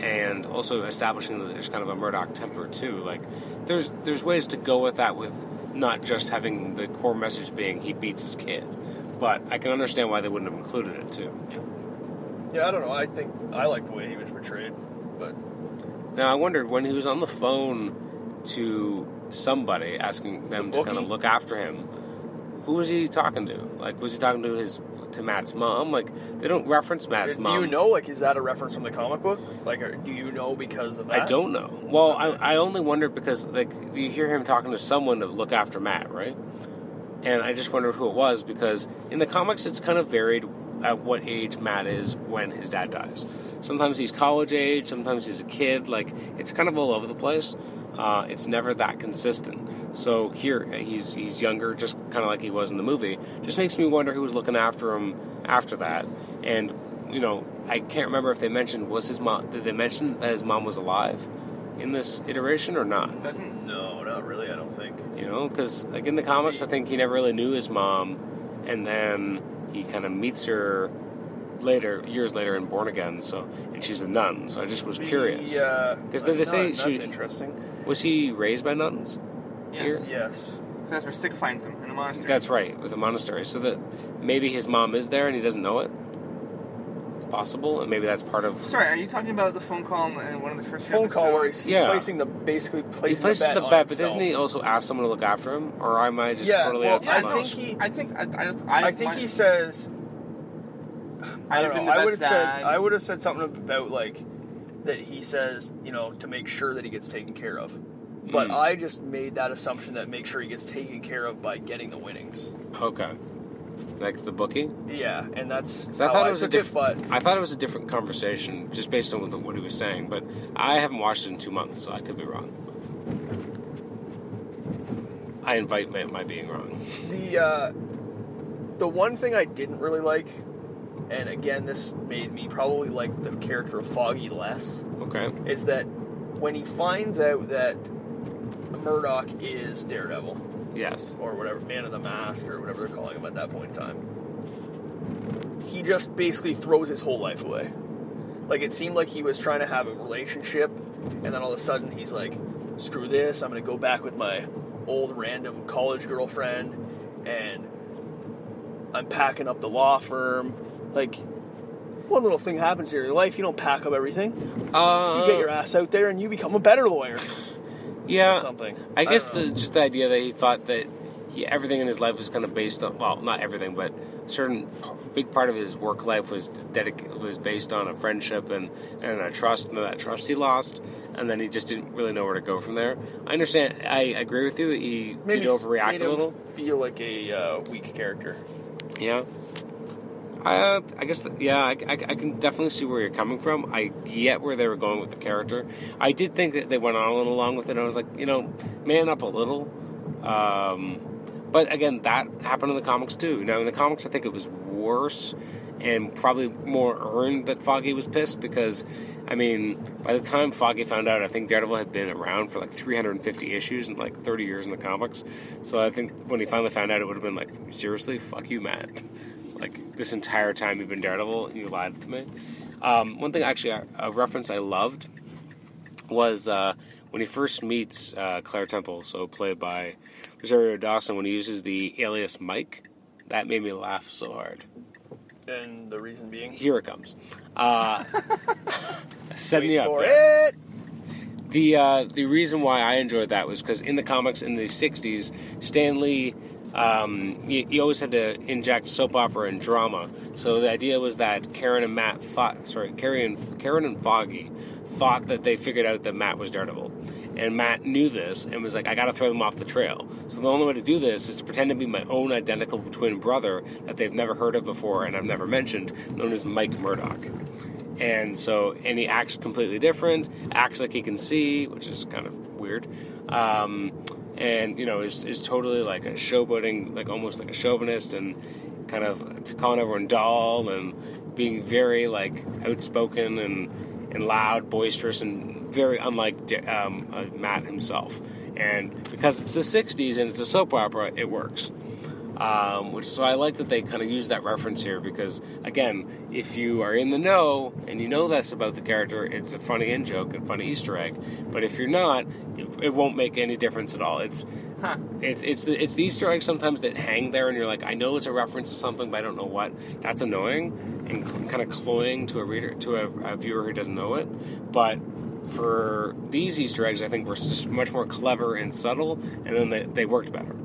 and also establishing that there's kind of a Murdock temper too. Like there's there's ways to go with that with not just having the core message being he beats his kid, but I can understand why they wouldn't have included it too. Yeah, I don't know. I think I like the way he was portrayed, but Now I wondered when he was on the phone to somebody asking them to kind of look after him. Who was he talking to? Like, was he talking to his to Matt's mom? Like, they don't reference Matt's do mom. Do you know? Like, is that a reference from the comic book? Like, or do you know because of that? I don't know. Well, I, I only wondered because like you hear him talking to someone to look after Matt, right? And I just wondered who it was because in the comics it's kind of varied at what age Matt is when his dad dies. Sometimes he's college age, sometimes he's a kid. Like it's kind of all over the place. Uh, it's never that consistent. So here he's he's younger, just kind of like he was in the movie. Just makes me wonder who was looking after him after that. And you know, I can't remember if they mentioned was his mom. Did they mention that his mom was alive in this iteration or not? Doesn't No, not really. I don't think. You know, because like in the comics, I think he never really knew his mom, and then he kind of meets her later, years later, in Born Again. So, and she's a nun. So I just was curious. Yeah, 'Cause they- they uh, say that's she- interesting. Was he raised by nuns? yes. Here? Yes. That's where Stick finds him in a monastery. That's right, with a monastery. So that maybe his mom is there and he doesn't know it. It's possible, and maybe that's part of. Sorry, are you talking about the phone call in in one of the first Phone call where he's, he's Yeah. placing the basically He placing places the the bet, bet, on but doesn't he also ask someone to look after him? Or am I just Yeah, totally well, out of I think he- I think I, I, just, I, I think my- he says. I don't know. I would have said. I would have said something about like that he says you know to make sure that he gets taken care of. But Mm. I just made that assumption that make sure he gets taken care of by getting the winnings. Okay. Like the booking. Yeah, and that's I how thought I it was a took it, diff- but I thought it was a different conversation just based on what, the, what he was saying, but I haven't watched it in two months, so I could be wrong. I invite my, my being wrong. the uh, the one thing I didn't really like, and again this made me probably like the character of Foggy less, Okay. is that when he finds out that Murdock is Daredevil Yes. or whatever, Man of the Mask or whatever they're calling him at that point in time, he just basically throws his whole life away. Like it seemed like he was trying to have a relationship, and then all of a sudden he's like, "Screw this! I'm gonna go back with my old random college girlfriend, and I'm packing up the law firm. Like, one little thing happens in your life, you don't pack up everything. Uh, You get your ass out there and you become a better lawyer yeah. something. I guess don't the, just the idea that he thought that he, everything in his life was kind of based on well, not everything, but a certain big part of his work life was dedic- was based on a friendship and, and a trust, and that trust he lost, and then he just didn't really know where to go from there. I understand. I agree with you. He Made did overreact a little. Feel like a uh, weak character. Yeah. Uh, I guess, yeah, I, I, I can definitely see where you're coming from. I get where they were going with the character. I did think that they went on a little long with it. I was like, you know, man up a little. Um, but again, that happened in the comics too. Now, in the comics, I think it was worse and probably more earned that Foggy was pissed because, I mean, by the time Foggy found out, I think Daredevil had been around for like 350 issues and like 30 years in the comics. So I think when he finally found out, it would have been like, seriously, fuck you, Matt. Like this entire time you've been Daredevil, and you lied to me. Um, one thing, actually, a, reference I loved was uh, when he first meets uh, Claire Temple, so played by Rosario Dawson, when he uses the alias Mike. That made me laugh so hard. And the reason being, Here it comes. Uh, *laughs* set me up. for there. it. The uh, the reason why I enjoyed that was because in the comics in the '60s, Stan Lee, um, he, he always had to inject soap opera and drama. So the idea was that Karen and Matt thought, sorry, Karen and Karen and Foggy thought that they figured out that Matt was Daredevil. And Matt knew this and was like, I gotta throw them off the trail. So the only way to do this is to pretend to be my own identical twin brother that they've never heard of before and I've never mentioned, known as Mike Murdock. And so, and he acts completely different, acts like he can see, which is kind of weird. Um, and, you know, is, is totally like a showboating, like almost like a chauvinist and kind of calling everyone doll and being very like outspoken and, and loud, boisterous, and very unlike um, uh, Matt himself. And because it's the 60s and it's a soap opera, it works. Um, which so I like that they kind of use that reference here because again, if you are in the know and you know that's about the character, it's a funny in joke and funny Easter egg. But if you're not, it, it won't make any difference at all. It's Huh. it's it's the, it's the Easter eggs sometimes that hang there and you're like, I know it's a reference to something, but I don't know what. That's annoying and cl- kind of cloying to a reader to a, a viewer who doesn't know it. But for these Easter eggs, I think were just much more clever and subtle, and then they, they worked better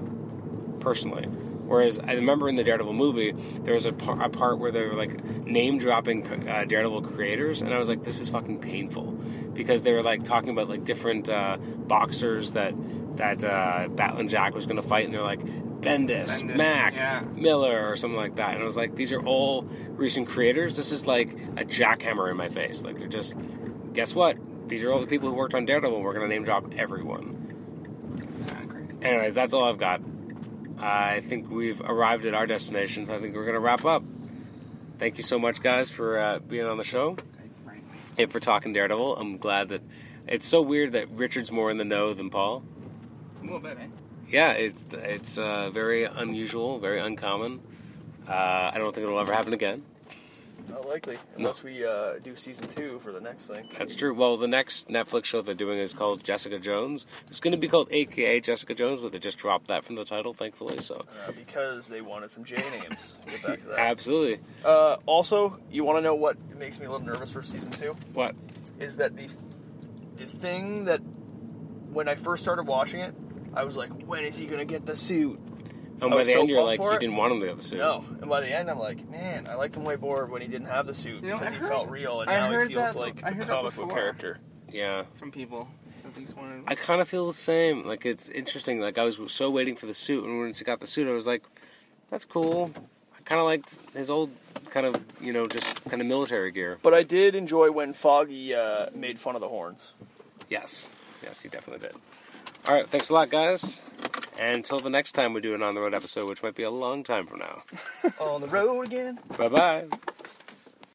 personally. Whereas I remember in the Daredevil movie, there was a, par- a part where they were like name dropping uh, Daredevil creators, and I was like, this is fucking painful because they were like talking about like different uh, boxers that that uh, Battlin' Jack was going to fight, and they're like Bendis, Bendis, Mack, yeah. Miller, or something like that. And I was like, these are all recent creators. This is like a jackhammer in my face. Like they're just, guess what? These are all the people who worked on Daredevil. We're going to name drop everyone. Ah. Anyways, that's all I've got. I think we've arrived at our destination, so I think we're going to wrap up. Thank you so much, guys, for uh, being on the show and for talking Daredevil. I'm glad that it's so weird that Richard's more in the know than Paul. A little bit, eh? Yeah, it's it's uh, very unusual, very uncommon. Uh, I don't think it'll ever happen again. Not likely, unless we uh, do season two for the next thing. That's true. Well, the next Netflix show they're doing is called Jessica Jones. It's going to be called AKA Jessica Jones, but they just dropped that from the title, thankfully. So, Uh, because they wanted some J names. Get back to that. *laughs* absolutely. Uh, also, you want to know what makes me a little nervous for season two? What? Is that the the thing that when I first started watching it, I was like, when is he gonna get the suit? And by the so end, you're like, you it. didn't want him to have the suit. No, and by the end, I'm like, man, I liked him way more when he didn't have the suit You know, because he heard- felt real, and I now he feels that- like a heard comic book character. Yeah. From people. At least one. I kind of feel the same. Like, it's interesting. Like, I was so waiting for the suit, and when he got the suit, I was like, that's cool. I kind of liked his old, kind of, you know, just kind of military gear. But I did enjoy when Foggy uh, made fun of the horns. Yes. Yes, he definitely did. All right. Thanks a lot, guys. And until the next time we do an on the road episode, which might be a long time from now. *laughs* On the road again. Bye bye.